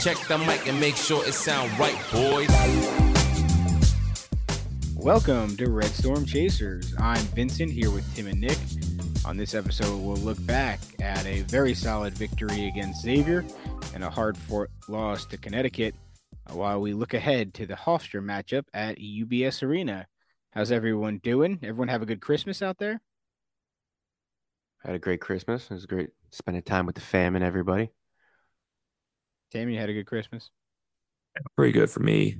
Check the mic and make sure it sound right, boys. Welcome to Red Storm Chasers. I'm Vincent here with Tim and Nick. On this episode, we'll look back at a very solid victory against Xavier and a hard fought loss to Connecticut uh, while we look ahead to the Hofstra matchup at UBS Arena. How's everyone doing? Everyone have a good Christmas out there? I had a great Christmas. It was great spending time with the fam and everybody. Tammy, you had a good Christmas? Pretty good for me.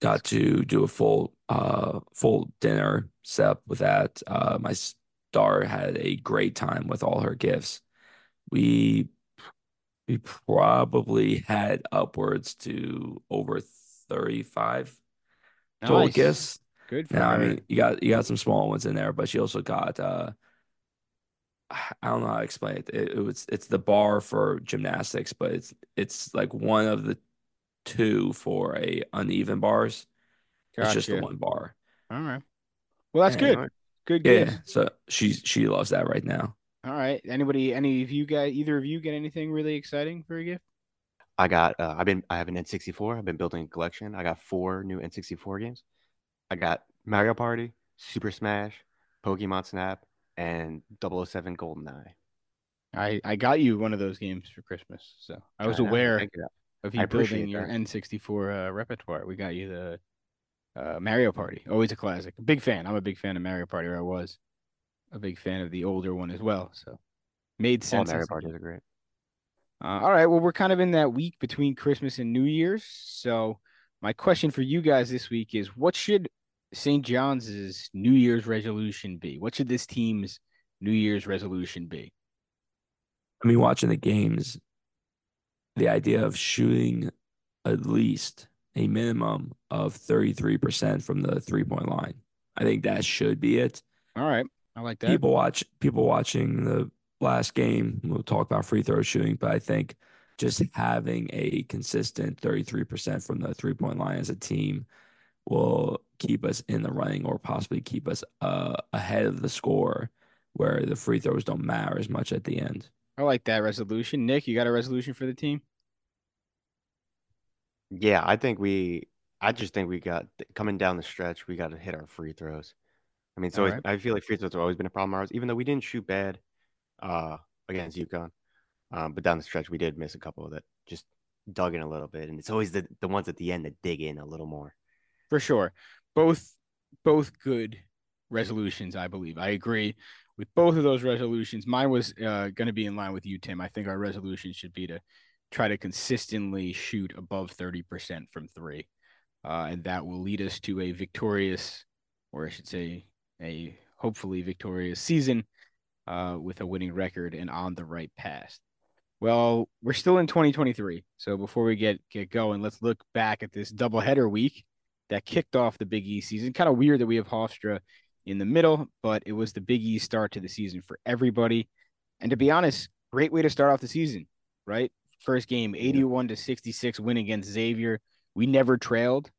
Got to do a full uh full dinner set with that. Uh my star had a great time with all her gifts. We we probably had upwards to over 35 total gifts. Good for Now, I mean, you got you got some small ones in there, but she also got uh I don't know how to explain it. It, it was it's the bar for gymnastics, but it's it's like one of the two for a uneven bars. It's just the one bar. All right. Well, that's Yeah, good. Good Yeah. gift. So she she loves that right now. All right. Anybody, any of you guys, either of you get anything really exciting for a gift? I got uh, I've been I have an N64. I've been building a collection. I got four new N64 games. I got Mario Party, Super Smash, Pokemon Snap, and 007 GoldenEye. I I got you one of those games for Christmas, so I was I know, aware of you building your that. N64 uh, repertoire. We got you the uh, Mario Party, always a classic. Big fan. I'm a big fan of Mario Party, or I was a big fan of the older one as well. So made sense. All. Mario Parties are great. Uh, all right. Well, we're kind of in that week between Christmas and New Year's. So my question for you guys this week is: What should St. John's New Year's resolution be? What should this team's New Year's resolution be? I mean, watching the games, the idea of shooting at least a minimum of 33% from the three point line. I think that should be it. All right. I like that. People watch people watching the last game. We'll talk about free throw shooting, but I think just having a consistent 33% from the three point line as a team will keep us in the running or possibly keep us uh, ahead of the score where the free throws don't matter as much at the end. I like that resolution. Nick, you got a resolution for the team? Yeah, I think we. I just think we got coming down the stretch. We got to hit our free throws. I mean, so right. I feel like free throws have always been a problem of ours, even though we didn't shoot bad uh, against UConn. Um, but down the stretch, we did miss a couple that just dug in a little bit, and it's always the the ones at the end that dig in a little more. For sure. Both both good resolutions, I believe. I agree with both of those resolutions. Mine was uh, going to be in line with you, Tim. I think our resolution should be to try to consistently shoot above 30% from three. Uh, and that will lead us to a victorious, or I should say, a hopefully victorious season uh, with a winning record and on the right path. Well, we're still in 2023. So before we get get going, let's look back at this doubleheader week that kicked off the Big East season. Kind of weird that we have Hofstra in the middle, but it was the Big East start to the season for everybody. And to be honest, great way to start off the season, right? First game, 81 to 66 win against Xavier. We never trailed.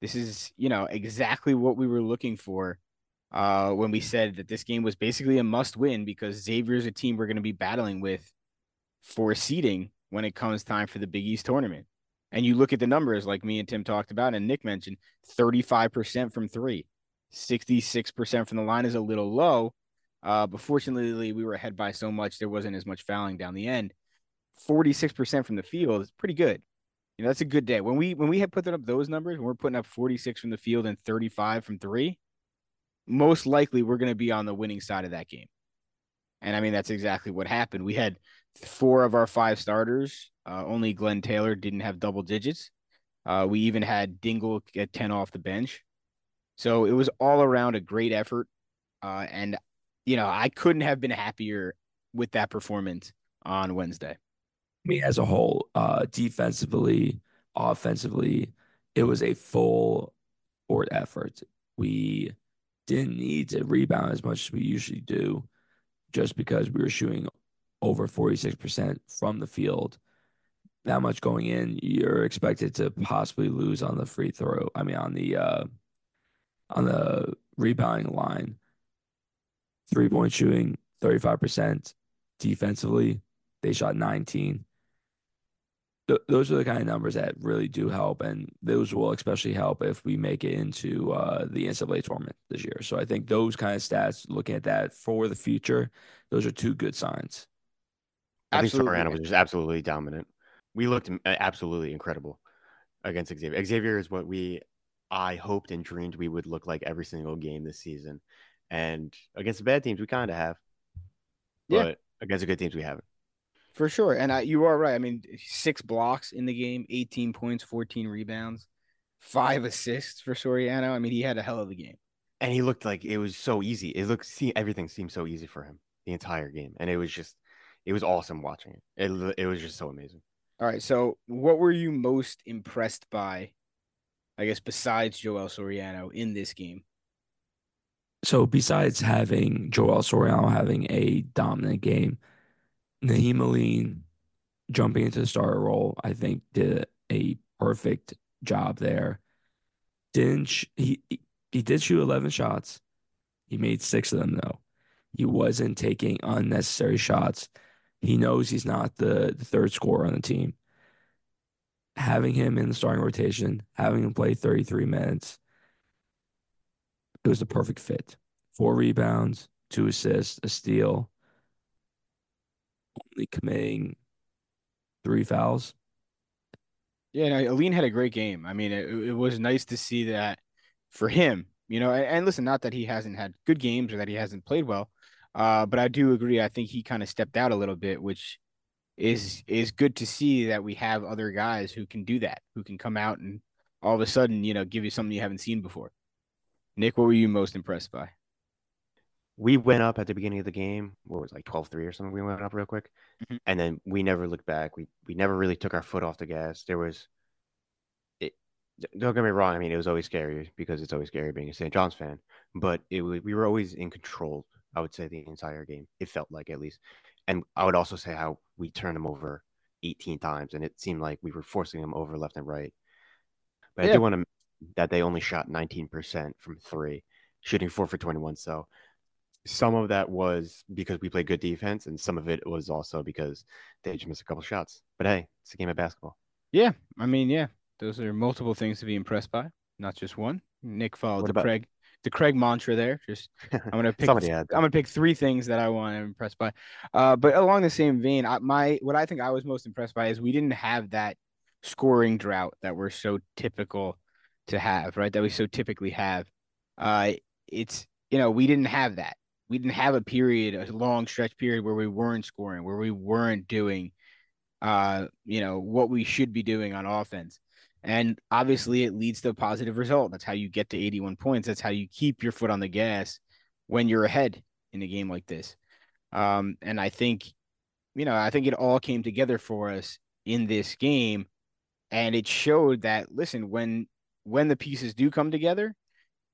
This is, you know, exactly what we were looking for uh, when we said that this game was basically a must win because Xavier is a team we're going to be battling with for seeding when it comes time for the Big East tournament. And you look at the numbers like me and Tim talked about, and Nick mentioned 35% from three, 66% from the line is a little low. Uh, but fortunately, we were ahead by so much, there wasn't as much fouling down the end. 46% from the field is pretty good. You know, that's a good day. When we when we had put up those numbers, when we're putting up 46 from the field and 35 from three, most likely we're going to be on the winning side of that game. And I mean, that's exactly what happened. We had four of our five starters. Uh, only Glenn Taylor didn't have double digits. Uh, we even had Dingle get 10 off the bench. So it was all around a great effort. Uh, and, you know, I couldn't have been happier with that performance on Wednesday. I mean, as a whole, uh, defensively, offensively, it was a full court effort. We didn't need to rebound as much as we usually do, just because we were shooting over 46% from the field. That much going in, you're expected to possibly lose on the free throw. I mean, on the uh, on the rebounding line. Three point shooting, 35%. Defensively, they shot 19. Th- those are the kind of numbers that really do help, and those will especially help if we make it into uh, the NCAA tournament this year. So I think those kind of stats, looking at that for the future, those are two good signs. I think Absolutely. Soriano was just absolutely dominant. We looked absolutely incredible against Xavier. Xavier is what we, I hoped and dreamed we would look like every single game this season. And against the bad teams, we kind of have. Yeah. But against the good teams, we haven't. For sure. And I, you are right. I mean, six blocks in the game, 18 points, 14 rebounds, five assists for Soriano. I mean, he had a hell of a game. And he looked like it was so easy. It looked, see, everything seemed so easy for him the entire game. And it was just, it was awesome watching it. It, it was just so amazing. All right. So, what were you most impressed by, I guess, besides Joel Soriano in this game? So besides having Joel Soriano having a dominant game, Nahiem Alleyne jumping into the starter role, I think did a perfect job there. Didn't sh- he? he- did shoot eleven shots. He made six of them though. He wasn't taking unnecessary shots. He knows he's not the, the third scorer on the team. Having him in the starting rotation, having him play 33 minutes, it was the perfect fit. Four rebounds, two assists, a steal, only committing three fouls. Yeah, no, Alleyne had a great game. I mean, it, it was nice to see that for him, you know. And, and listen, not that he hasn't had good games or that he hasn't played well, uh, but I do agree. I think he kind of stepped out a little bit, which is is good to see that we have other guys who can do that, who can come out and all of a sudden, you know, give you something you haven't seen before. Nick, what were you most impressed by? We went up at the beginning of the game. What was like 12 3 or something? We went up real quick. Mhm. And then we never looked back. We we never really took our foot off the gas. There was it don't get me wrong, I mean it was always scary because it's always scary being a St. John's fan. But it we were always in control, I would say, the entire game. It felt like at least. And I would also say how we turned them over 18 times and it seemed like we were forcing them over left and right. But I do want to that they only shot 19% from three, shooting four for 21. So some of that was because we played good defense, and some of it was also because they just missed a couple shots. But hey, it's a game of basketball. Yeah, I mean, yeah, those are multiple things to be impressed by, not just one. Nick followed What the about- Craig the Craig mantra there. Just I'm gonna pick Somebody I'm gonna pick three things that I want to impress by. Uh, but along the same vein, I, my what I think I was most impressed by is we didn't have that scoring drought that we're so typical to have, right? That we so typically have. Uh, it's you know we didn't have that. We didn't have a period, a long stretch period where we weren't scoring, where we weren't doing, uh, you know, what we should be doing on offense. And obviously, it leads to a positive result. That's how you get to 81 points. That's how you keep your foot on the gas when you're ahead in a game like this. Um, and I think, you know, I think it all came together for us in this game, and it showed that listen, when when the pieces do come together,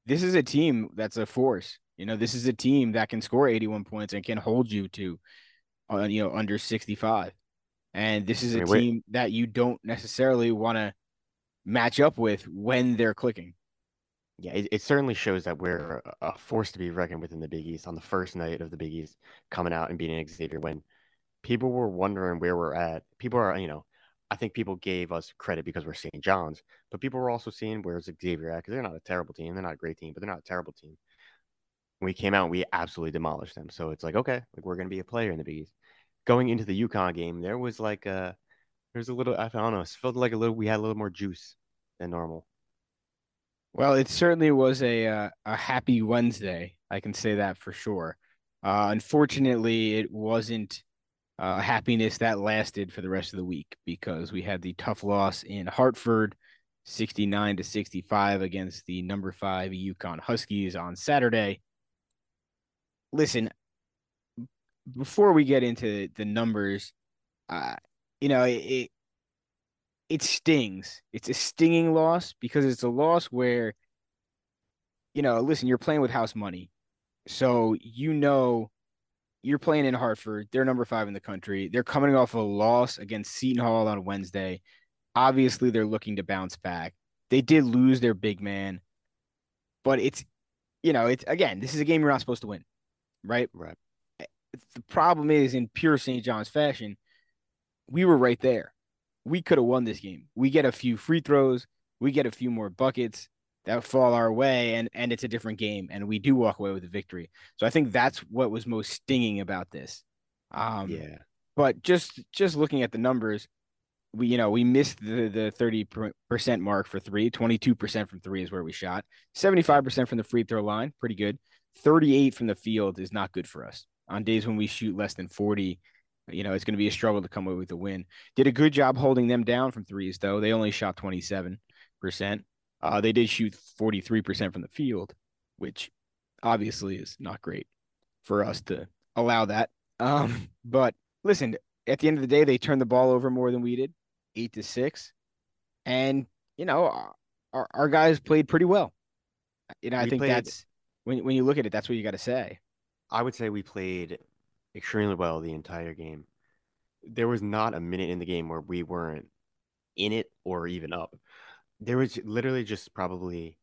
this is a team that's a force. You know, this is a team that can score 81 points and can hold you to, uh, you know, under 65. And this is I a wait- team that you don't necessarily want to match up with when they're clicking. Yeah, it, it certainly shows that we're a- a force to be reckoned with in the Big East on the first night of the Big East, coming out and beating Xavier when people were wondering where we're at. People are, you know, I think people gave us credit because we're St. John's, but people were also seeing where's Xavier at because they're not a terrible team. They're not a great team, but they're not a terrible team. We came out, we absolutely demolished them. So it's like, okay, like we're going to be a player in the Big East. Going into the UConn game, there was like a, there's a little, I don't know, it felt like a little, we had a little more juice than normal. Well, it certainly was a uh, a happy Wednesday. I can say that for sure. Uh, unfortunately, it wasn't uh, a happiness that lasted for the rest of the week because we had the tough loss in Hartford, 69 to 65 against the number five UConn Huskies on Saturday. Listen, before we get into the numbers, uh, you know, it, it it stings. It's a stinging loss because it's a loss where, you know, listen, you're playing with house money. So you know you're playing in Hartford. They're number five in the country. They're coming off a loss against Seton Hall on Wednesday. Obviously, they're looking to bounce back. They did lose their big man, but it's, you know, it's again, this is a game you're not supposed to win, right? Right. The problem is in pure St. John's fashion, we were right there. we could have won this game. We get a few free throws, we get a few more buckets that fall our way, and and it's a different game, and we do walk away with a victory. So I think that's what was most stinging about this. Um, yeah. but just just looking at the numbers, we you know we missed the the thirty percent mark for three. Twenty two percent from three is where we shot. Seventy five percent from the free throw line, pretty good. Thirty eight from the field is not good for us. On days when we shoot less than forty, you know it's going to be a struggle to come away with a win. Did a good job holding them down from threes though. They only shot twenty seven percent. Uh, they did shoot forty three percent from the field, which obviously is not great for us to allow that. Um, but listen, at the end of the day, they turned the ball over more than we did, eight to six, and you know our our guys played pretty well. You know, I We think played- that's when when you look at it, that's what you got to say. I would say we played extremely well the entire game. There was not a minute in the game where we weren't in it or even up. There was literally just probably,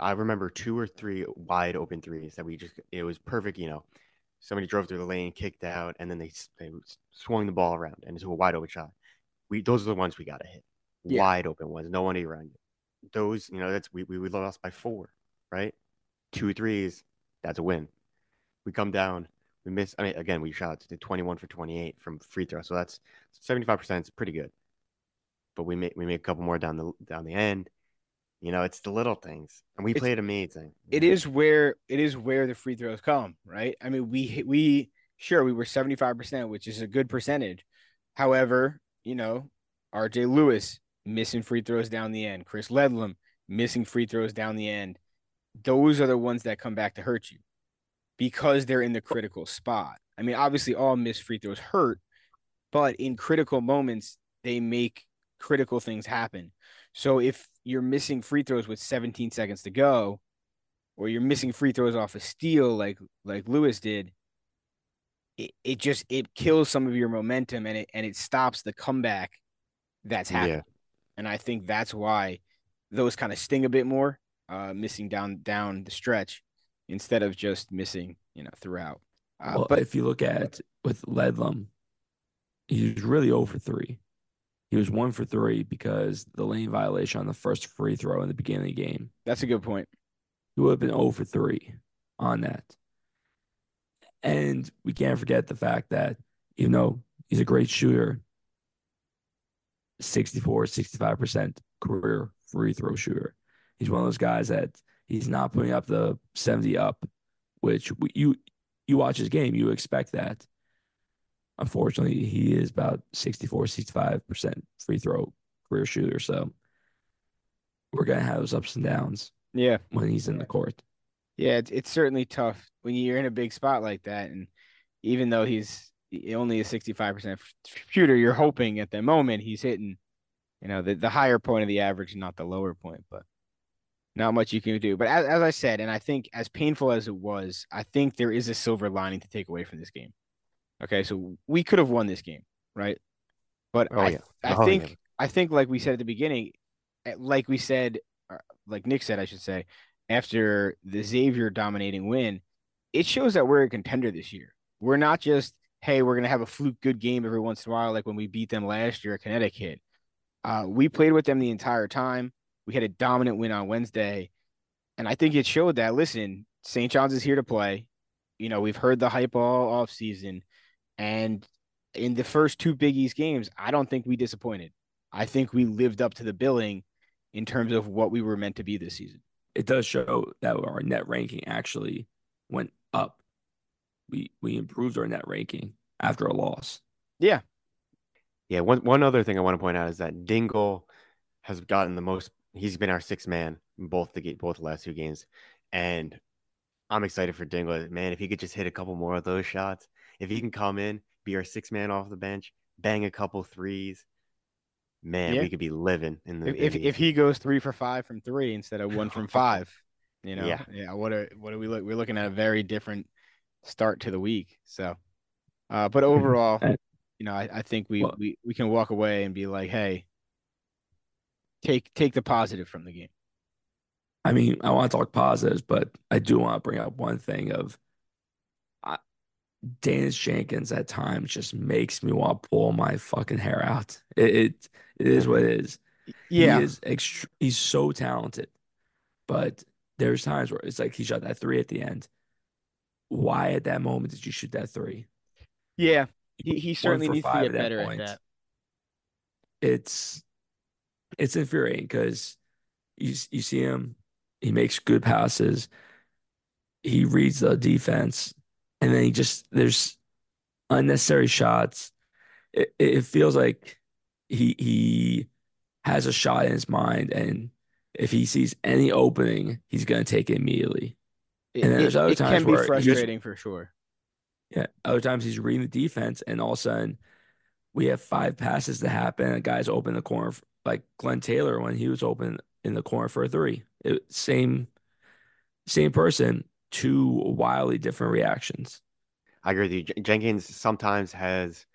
I remember two or three wide open threes that we just, it was perfect. You know, somebody drove through the lane, kicked out, and then they, they swung the ball around and into a wide open shot. We, those are the ones we got to hit. Yeah. Wide open ones, no one around you. Those, you know, that's, we, we, we lost by four, right? Two threes, that's a win. We come down, we miss. I mean, again, we shot to 21 for 28 from free throw, so that's 75 percent is pretty good. But we make we make a couple more down the down the end. You know, it's the little things, and we It's- played amazing. It is where it is where the free throws come, right? I mean, we we sure we were seventy five percent, which is a good percentage. However, you know, R.J. Luis missing free throws down the end, Chris Ledlum missing free throws down the end. Those are the ones that come back to hurt you because they're in the critical spot. I mean, obviously, all missed free throws hurt, but in critical moments, they make critical things happen. So if you're missing free throws with 17 seconds to go, or you're missing free throws off a steal like like Luis did, it, it just it kills some of your momentum and it and it stops the comeback that's happening. Yeah. And I think that's why those kind of sting a bit more, uh, missing down down the stretch instead of just missing, you know, throughout. Uh, well, but if you look at with Ledlum, he was really 0 for 3. He was 1 for 3 because the lane violation on the first free throw in the beginning of the game. that's a good point. He would have been 0 for 3 on that. And we can't forget the fact that, you know, he's a great shooter, 64, 65% career free throw shooter. He's one of those guys that he's not putting up the 70 up, which you you watch his game, you expect that. Unfortunately, he is about 64, 65% free throw career shooter. So we're going to have those ups and downs Yeah. when he's in the court. Yeah, it's it's certainly tough when you're in a big spot like that, and even though he's only a 65% shooter, you're hoping at the moment he's hitting, you know, the, the higher point of the average, not the lower point. But not much you can do. But as, as I said, and I think as painful as it was, I think there is a silver lining to take away from this game. Okay, so we could have won this game, right? But Oh, I, yeah. I Oh, think yeah. I think like we said at the beginning, eh, like we said, like Nick said, I should say, after the Xavier dominating win, it shows that we're a contender this year. We're not just, hey, we're gonna have a fluke good game every once in a while, like when we beat them last year at Connecticut. Uh, we played with them the entire time. We had a dominant win on Wednesday, and I think it showed that. Listen, St. John's is here to play. You know, we've heard the hype all off season, and in the first two Big East games, I don't think we disappointed. I think we lived up to the billing in terms of what we were meant to be this season. It does show that our net ranking actually went up. We we improved our net ranking after a loss. Yeah, Yeah, one one other thing I want to point out is that Dingle has gotten the most. He's been our sixth man both the ga- both the last two games, and I'm excited for Dingle. Man, if he could just hit a couple more of those shots, if he can come in, be our sixth man off the bench, bang a couple threes, man, Yeah. we could be living in the. if in if, the- if he goes three for five from three instead of one from five, you know, Yeah. yeah. What are what are we look? We're looking at a very different start to the week. So, uh, but overall, you know, I, I think we, Well- we we can walk away and be like, hey, take take the positive from the game. I mean, I want to talk positives, but I do want to bring up one thing of I, Daniss Jenkins at times just makes me want to pull my fucking hair out. It it, it is what it is. Yeah. He is ext- he's so talented. But there's times where it's like he shot that three at the end. Why at that moment did you shoot that three? Yeah. He, he certainly needs to get better at that. It's it's infuriating because you you see him, he makes good passes, he reads the defense, and then he just there's unnecessary shots. It, it feels like he he has a shot in his mind, and if he sees any opening, he's gonna take it immediately. It, And then it- there's other it times can be where just- frustrating for sure. Yeah. Other times he's reading the defense, and all of a sudden we have five passes to happen. A guy's open the corner, like Glenn Taylor when he was open in the corner for a three. It, same, same person, two wildly different reactions. I agree with you. Jen- Jenkins sometimes has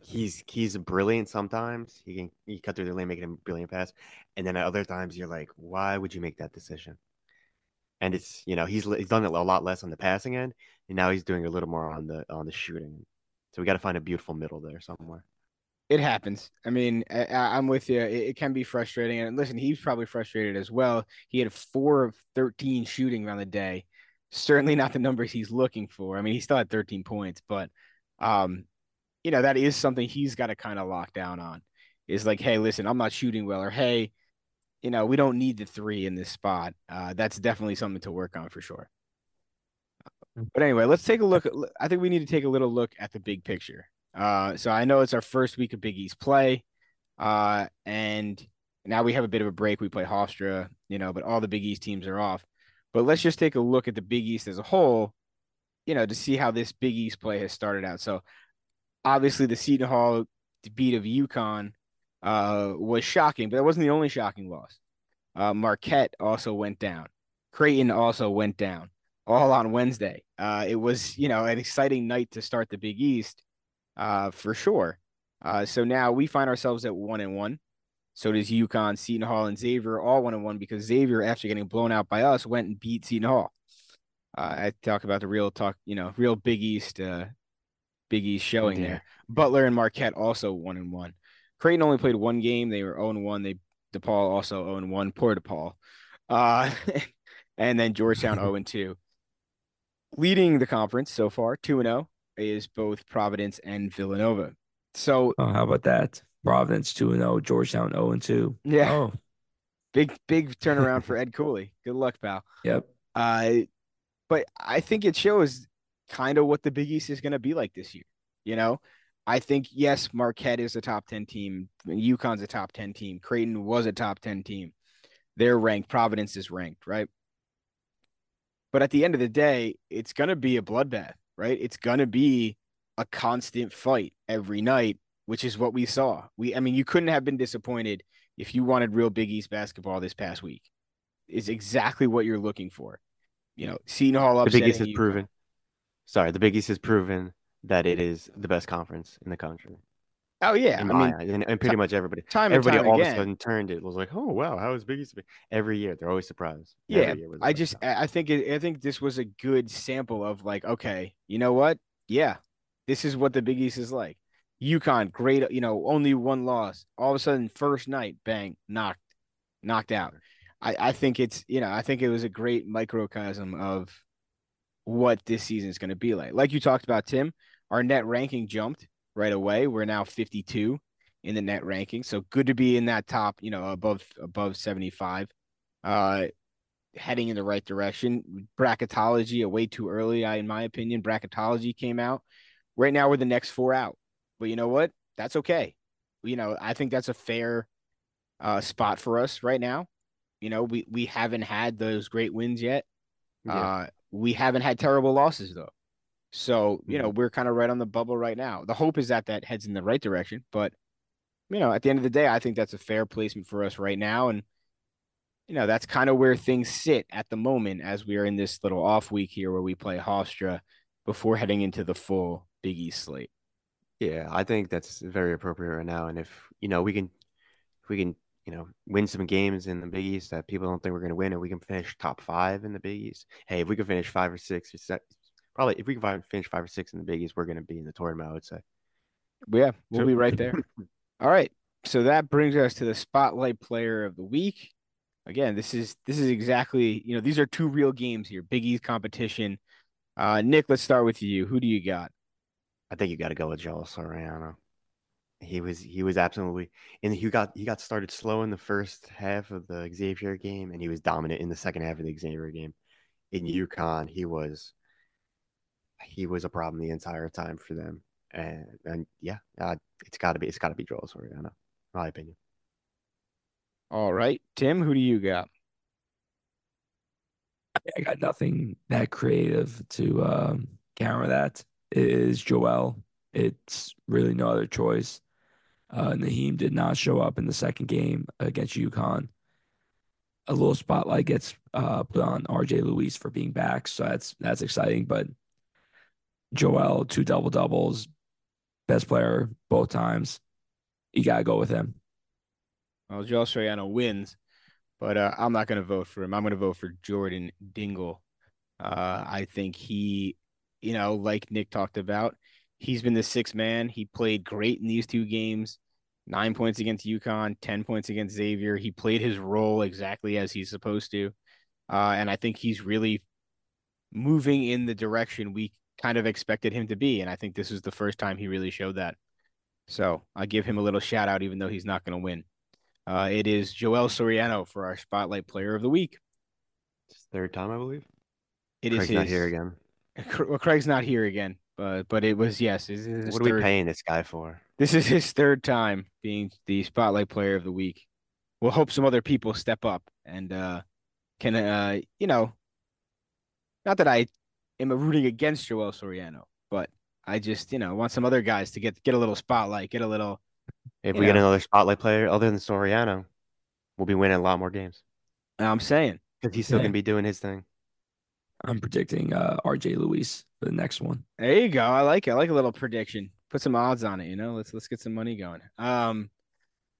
he's he's brilliant sometimes. He can he cut through the lane, making a brilliant pass. And then at other times you're like, why would you make that decision? And it's you know, he's he's done it a lot less on the passing end, and now he's doing a little more on the on the shooting. So we got to find a beautiful middle there somewhere. It happens. I mean, I, I'm with you. It, it can be frustrating. And listen, he's probably frustrated as well. He had four of 13 shooting on the day. Certainly not the numbers he's looking for. I mean, he still had 13 points, but, um, you know, that is something he's got to kind of lock down on. Is like, hey, listen, I'm not shooting well, or hey, you know, we don't need the three in this spot. Uh, that's definitely something to work on for sure. But anyway, let's take a look. At, I think we need to take a little look at the big picture. Uh, so I know it's our first week of Big East play, uh, and now we have a bit of a break. We play Hofstra, you know, but all the Big East teams are off. But let's just take a look at the Big East as a whole, you know, to see how this Big East play has started out. So obviously the Seton Hall beat of UConn uh, was shocking, but that wasn't the only shocking loss. Uh, Marquette also went down. Creighton also went down all on Wednesday. Uh, it was, you know, an exciting night to start the Big East, uh, for sure. Uh, so now we find ourselves at one and one. So does UConn, Seton Hall, and Xavier all one and one because Xavier, after getting blown out by us, went and beat Seton Hall. Uh, I talk about the real talk, you know, real Big East, uh, Big East showing Yeah. there. Butler and Marquette also one and one. Creighton only played one game. They were 0 and 1. They DePaul also 0 and 1. Poor DePaul. Uh, and then Georgetown 0 and 2. Leading the conference so far, 2 and 0, is both Providence and Villanova. So Oh, how about that? Providence 2 and 0, Georgetown 0 and 2. Yeah. Oh, big, big turnaround for Ed Cooley. Good luck, pal. yep. Uh, but I think it shows kind of what the Big East is going to be like this year. You know, I think yes, Marquette is a top ten team. UConn's a top ten team. Creighton was a top ten team. They're ranked. Providence is ranked, right? But at the end of the day, it's going to be a bloodbath, right? It's going to be a constant fight every night, which is what we saw. We, I mean, you couldn't have been disappointed if you wanted real Big East basketball this past week. It's exactly what you're looking for. You know, Seton Hall The upsetting Big East has UConn. proven. Sorry, the Big East has proven that it is the best conference in the country. Oh yeah, in I mean, and, and pretty much everybody. time Everybody time all again. of a sudden turned it was like, oh wow, how is Big East? big?" Every year they're always surprised. Yeah, Every year was the I just I think it, I think this was a good sample of like, okay, you know what? Yeah, this is what the Big East is like. UConn, great, you know, only one loss. All of a sudden, first night, bang, knocked, knocked out. I, I think it's, you know, I think it was a great microcosm of what this season is going to be like. Like you talked about, Tim, our net ranking jumped right away. We're now 52 in the net ranking, so good to be in that top, you know, above above 75. Uh, heading in the right direction. Bracketology, uh, way too early, I, in my opinion. Bracketology came out. Right now, we're the next four out. But you know what? That's okay. You know, I think that's a fair uh, spot for us right now. You know, we we haven't had those great wins yet. Yeah. Uh, we haven't had terrible losses though. So you know, mm-hmm. we're kind of right on the bubble right now. The hope is that that heads in the right direction. But you know, at the end of the day, I think that's a fair placement for us right now, and you know, that's kind of where things sit at the moment as we are in this little off week here where we play Hofstra before heading into the full Big East slate. Yeah, I think that's very appropriate right now. And if you know we can, if we can, you know, win some games in the Big East that people don't think we're going to win, and we can finish top five in the Big East. Hey, if we can finish five or six or se- probably if we can find, finish five or six in the Big East, we're gonna be in the tournament. I would say. Yeah, we'll be right there. All right. So that brings us to the spotlight player of the week. Again, this is this is exactly, you know, these are two real games here. Big East competition. Uh Nick, let's start with you. Who do you got? I think you got to go with Joel Soriano. He was he was absolutely and he got he got started slow in the first half of the Xavier game and he was dominant in the second half of the Xavier game. In UConn, he was he was a problem the entire time for them. And and yeah, uh, it's got to be it's got to be Joel Soriano, in my opinion. All right. Tim, who do you got? I got nothing that creative to um, counter that. It is Joel. It's really no other choice. Uh, Nahiem did not show up in the second game against UConn. A little spotlight gets uh, put on RJ Luis for being back, so that's that's exciting. But Joel, two double doubles, best player both times. You gotta go with him. Well, Joel Soriano wins, but uh, I'm not to vote for him. I'm to vote for Jordan Dingle. Uh, I think he, you know, like Nick talked about, he's been the sixth man. He played great in these two games. Nine points against UConn, ten points against Xavier. He played his role exactly as he's supposed to, uh, and I think he's really moving in the direction we kind of expected him to be. And I think this is the first time he really showed that. So I give him a little shout out, even though he's not going to win. Uh, it is Joel Soriano for our Spotlight Player of the Week. It's third time, I believe. It is Craig's his. not here again. Well, Craig's not here again, but but it was yes. Is his What are we paying this guy for? This is his third time being the Spotlight Player of the Week. We'll hope some other people step up and uh, can uh, you know, not that I am rooting against Joel Soriano, but I just you know want some other guys to get get a little spotlight, get a little. If You we get another spotlight player other than Soriano, we'll be winning a lot more games I'm saying because he's still Yeah. gonna be doing his thing. I'm predicting uh, RJ Luis for the next one. There you go. I like it. I like a little prediction. Put some odds on it, you know. Let's let's get some money going. Um,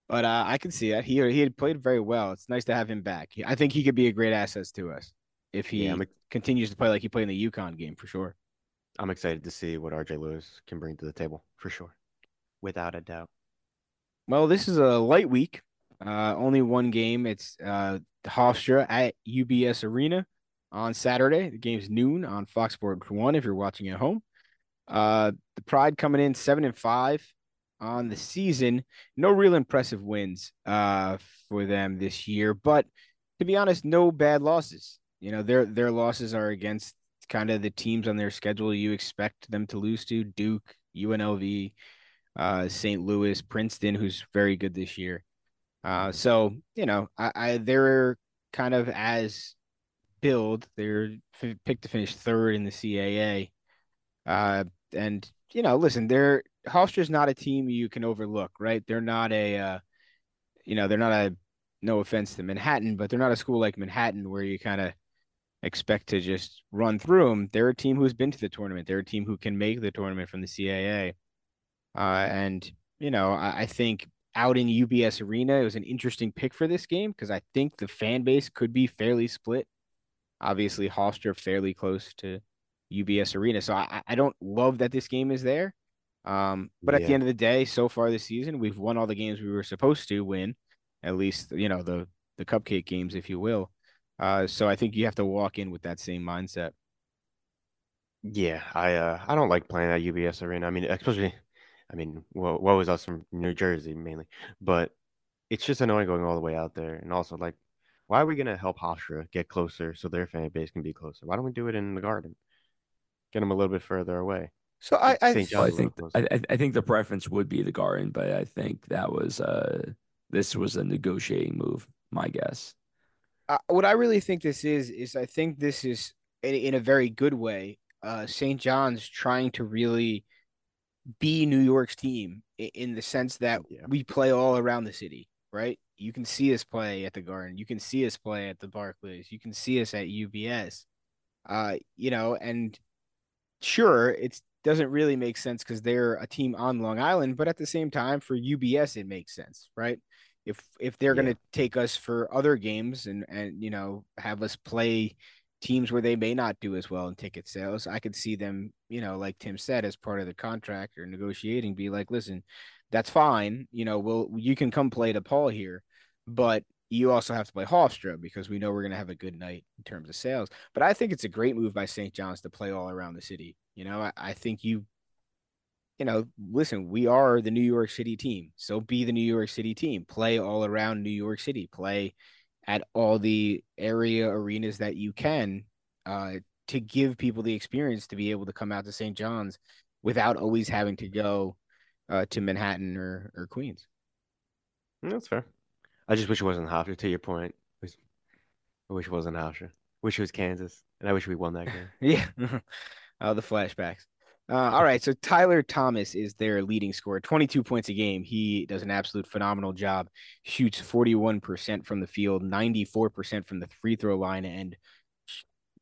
but uh, I can see that he he had played very well. It's nice to have him back. I think he could be a great asset to us if he Yeah, continues to play like he played in the UConn game for sure. I'm excited to see what RJ Luis can bring to the table for sure, without a doubt. Well, this is a light week. Uh, only one game. It's uh Hofstra at UBS Arena on Saturday. The game's noon on Fox Sports One if you're watching at home. Uh, the Pride coming in seven and five on the season. No real impressive wins uh for them this year, but to be honest, no bad losses. You know, their their losses are against kind of the teams on their schedule you expect them to lose to: Duke, UNLV, uh, St. Louis, Princeton, who's very good this year. Uh, so you know, I, I they're kind of as build. They're f- picked to finish third in the CAA. Uh, and you know, listen, they're Hofstra's not a team you can overlook, right? They're not a, uh, you know, they're not a. No offense to Manhattan, but they're not a school like Manhattan where you kind of expect to just run through them. They're a team who's been to the tournament. They're a team who can make the tournament from the CAA. Uh, and you know, I, I think out in UBS Arena, it was an interesting pick for this game because I think the fan base could be fairly split. Obviously, Hofstra fairly close to UBS Arena, so I, I don't love that this game is there. Um, but at the end of the day, so far this season, we've won all the games we were supposed to win, at least you know the the cupcake games, if you will. Uh, so I think you have to walk in with that same mindset. Yeah, I uh, I don't like playing at UBS Arena. I mean, especially, I mean, what what was us from New Jersey mainly, but it's just annoying going all the way out there. And also, like, why are we gonna help Hofstra get closer so their fan base can be closer? Why don't we do it in the Garden? Get them a little bit further away. So I, I St. I think I. I I think the preference would be the Garden, but I think that was uh this was a negotiating move. My guess. Uh, what I really think this is is I think this is in, in a very good way. Uh, St. John's trying to really be New York's team in, in the sense that Yeah. we play all around the city, right? You can see us play at the Garden, you can see us play at the Barclays, you can see us at UBS. Uh, you know, and sure, it doesn't really make sense because they're a team on Long Island, but at the same time, for UBS, it makes sense, right? If if they're Yeah. gonna take us for other games and and you know have us play teams where they may not do as well in ticket sales, I could see them, you know, like Tim said, as part of the contract or negotiating, be like, listen, that's fine. You know, we'll you can come play DePaul here, but you also have to play Hofstra because we know we're going to have a good night in terms of sales. But I think it's a great move by St. John's to play all around the city. You know, I, I think you, you know, listen, we are the New York City team. So be the New York City team. Play all around New York City. Play at all the area arenas that you can uh, to give people the experience to be able to come out to St. John's without always having to go uh, to Manhattan or, or Queens. That's fair. I just wish it wasn't Hofstra. To your point, I wish it wasn't Hofstra. Wish it was Kansas, and I wish we won that game. yeah, oh, the flashbacks. Uh, all right, so Tyler Thomas is their leading scorer, 22 points a game. He does an absolute phenomenal job. Shoots 41% from the field, 94% from the free throw line, and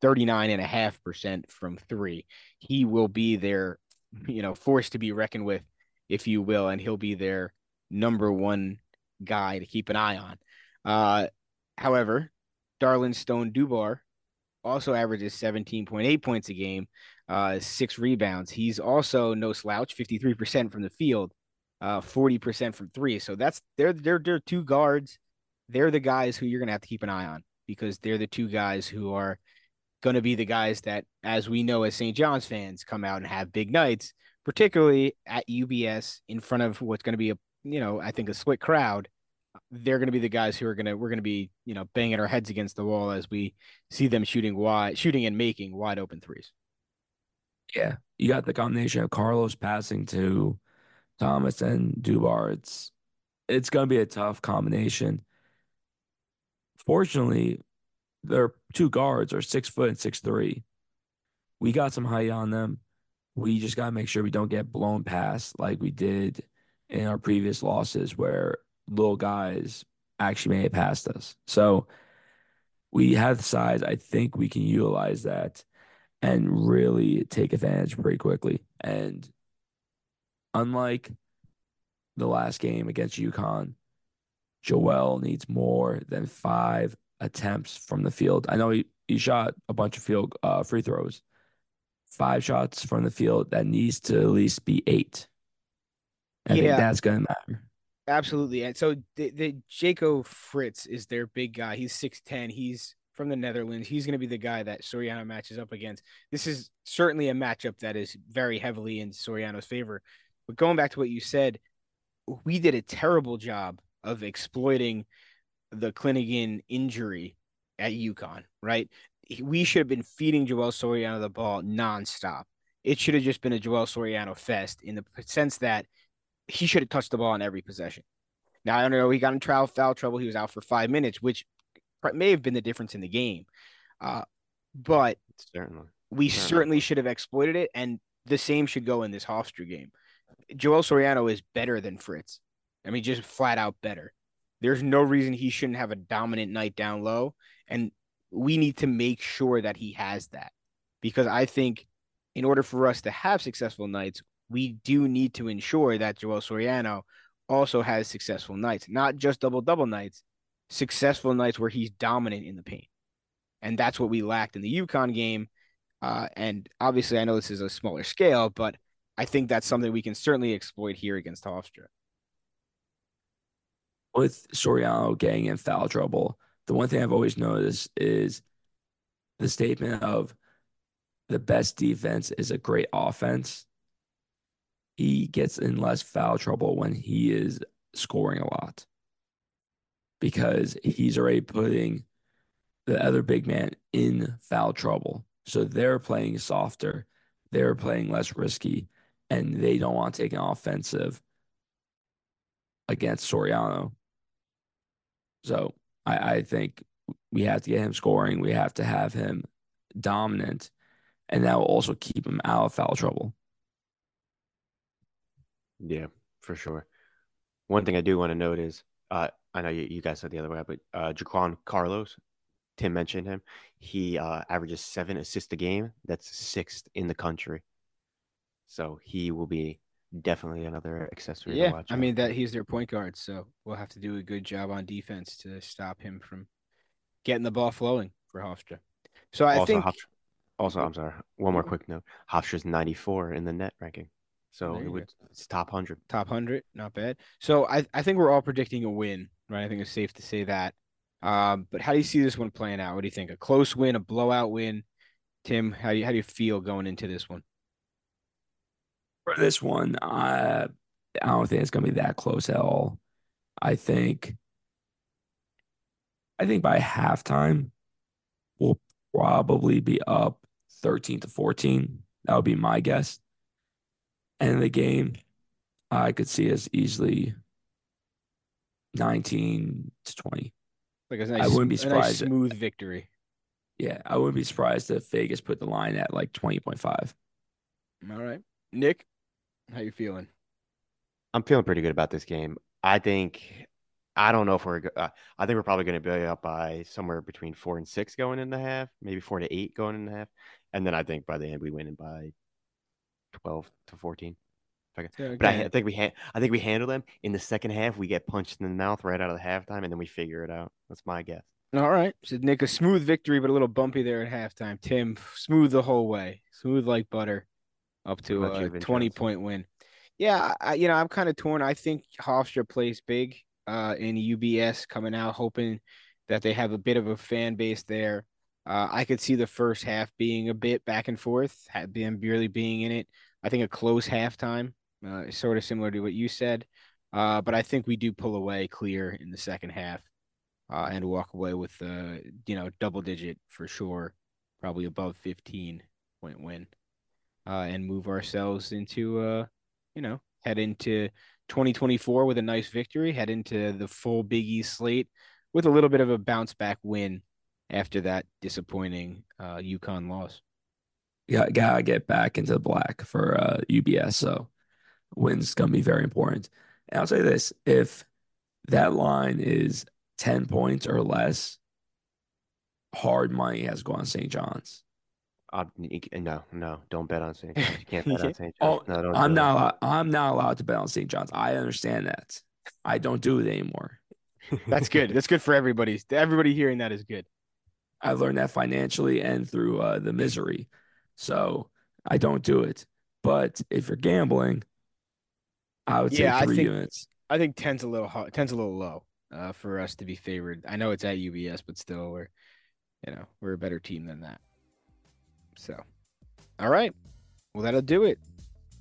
39.5% from three. He will be their, you know, force to be reckoned with, if you will, and he'll be their number one guy to keep an eye on. Uh, however, Darlinstone Dubar also averages 17.8 points a game, uh, six rebounds. He's also no slouch, 53% from the field, uh, 40% from three. So that's they're they're they're two guards. They're the guys who you're gonna have to keep an eye on because they're the two guys who are gonna be the guys that, as we know as St. John's fans, come out and have big nights, particularly at UBS in front of what's gonna be a you know, I think a split crowd they're going to be the guys who are going to we're going to be you know banging our heads against the wall as we see them shooting wide shooting and making wide open threes yeah. You got the combination of carlos passing to thomas and dubar it's it's going to be a tough combination. Fortunately their two guards are six foot and six three. We got some height on them. We just got to make sure we don't get blown past like we did in our previous losses where little guys actually made it past us. So we have size. I think we can utilize that and really take advantage pretty quickly. And unlike the last game against UConn, Joel needs more than five attempts from the field. I know he, he shot a bunch of field uh, free throws. Five shots from the field that needs to at least be eight. I yeah. think that's going to matter. Absolutely. And so the, the Jacco Fritz is their big guy. He's 6'10. He's from the Netherlands. He's going to be the guy that Soriano matches up against. This is certainly a matchup that is very heavily in Soriano's favor. But going back to what you said, we did a terrible job of exploiting the Clingan injury at UConn, right? We should have been feeding Joel Soriano the ball nonstop. It should have just been a Joel Soriano fest in the sense that he should have touched the ball in every possession. Now I don't know. He got in trial foul trouble. He was out for five minutes, which may have been the difference in the game. Uh, but certainly, we certainly. certainly should have exploited it, and the same should go in this Hofstra game. Joel Soriano is better than Fritz. I mean, just flat out better. There's no reason he shouldn't have a dominant night down low, and we need to make sure that he has that because I think in order for us to have successful nights, we do need to ensure that Joel Soriano also has successful nights, not just double double nights, successful nights where he's dominant in the paint. And that's what we lacked in the UConn game. Uh, and obviously, I know this is a smaller scale, but I think that's something we can certainly exploit here against Hofstra. With Soriano getting in foul trouble, the one thing I've always noticed is the statement of the best defense is a great offense he gets in less foul trouble when he is scoring a lot because he's already putting the other big man in foul trouble. So they're playing softer, they're playing less risky, and they don't want to take an offensive against Soriano. So I, I think we have to get him scoring. We have to have him dominant, and that will also keep him out of foul trouble. Yeah, for sure. One thing I do want to note is, uh, I know you, you guys said the other way, but uh, Jaquan Carlos, Tim mentioned him. He uh, averages seven assists a game. That's sixth in the country. So he will be definitely another accessory. Yeah, I mean that he's their point guard, so we'll have to do a good job on defense to stop him from getting the ball flowing for Hofstra. So I also, think Hofstra- also, I'm sorry. One more quick note: Hofstra's 94 in the net ranking, so it would it's top 100. top hundred, not bad. So I, I think we're all predicting a win, right? I think it's safe to say that. Um, but how do you see this one playing out? What do you think? A close win, a blowout win? Tim, how do you how do you feel going into this one? For this one, I I don't think it's gonna be that close at all. I think I think by halftime we'll probably be up 13 to 14. That would be my guess. End of the game, I could see us easily 19 to 20. Like a nice, I wouldn't be a nice surprised. smooth victory. Yeah, I wouldn't be surprised if Vegas put the line at like 20.5. All right, Nick, how you feeling? I'm feeling pretty good about this game. I think I don't know if we're. Uh, I think we're probably going to be up by somewhere between four and six going in the half, maybe four to eight going in the half, and then I think by the end we win it by twelve to fourteen. Yeah, But I, I think we ha- I think we handle them in the second half. We get punched in the mouth right out of the halftime, and then we figure it out. That's my guess. All right. So Nick, a smooth victory, but a little bumpy there at halftime. Tim, smooth the whole way, smooth like butter, up to What about you, a twenty point win. Yeah, I, you know, I'm kind of torn. I think Hofstra plays big uh, in UBS coming out, hoping that they have a bit of a fan base there. Uh, I could see the first half being a bit back and forth, had been really being in it. I think a close halftime, uh, sort of similar to what you said. Uh, but I think we do pull away clear in the second half uh, and walk away with uh, you know double digit for sure, probably above 15 point win, uh, and move ourselves into uh, you know head into 2024 with a nice victory, head into the full Big East slate with a little bit of a bounce back win after that disappointing uh, UConn loss. Got gotta get back into the black for uh, UBS. So wins gonna be very important. And I'll say this: if that line is ten points or less, hard money has gone St. John's. Uh, no, no, don't bet on St. John's. You can't bet on St. Oh, No, I'm not. Allowed, I'm not allowed to bet on St. John's. I understand that. I don't do it anymore. That's good. That's good for everybody. Everybody hearing that is good. I learned that financially and through uh, the misery. So I don't do it. But if you're gambling, I would say Yeah, I three think- units. I think 10's a little hard, 10's a little low uh, for us to be favored. I know it's at UBS, but still, we're you know we're a better team than that. So, all right, well that'll do it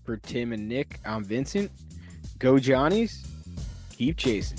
for Tim and Nick. I'm Vincent. Go Johnnies. Keep chasing.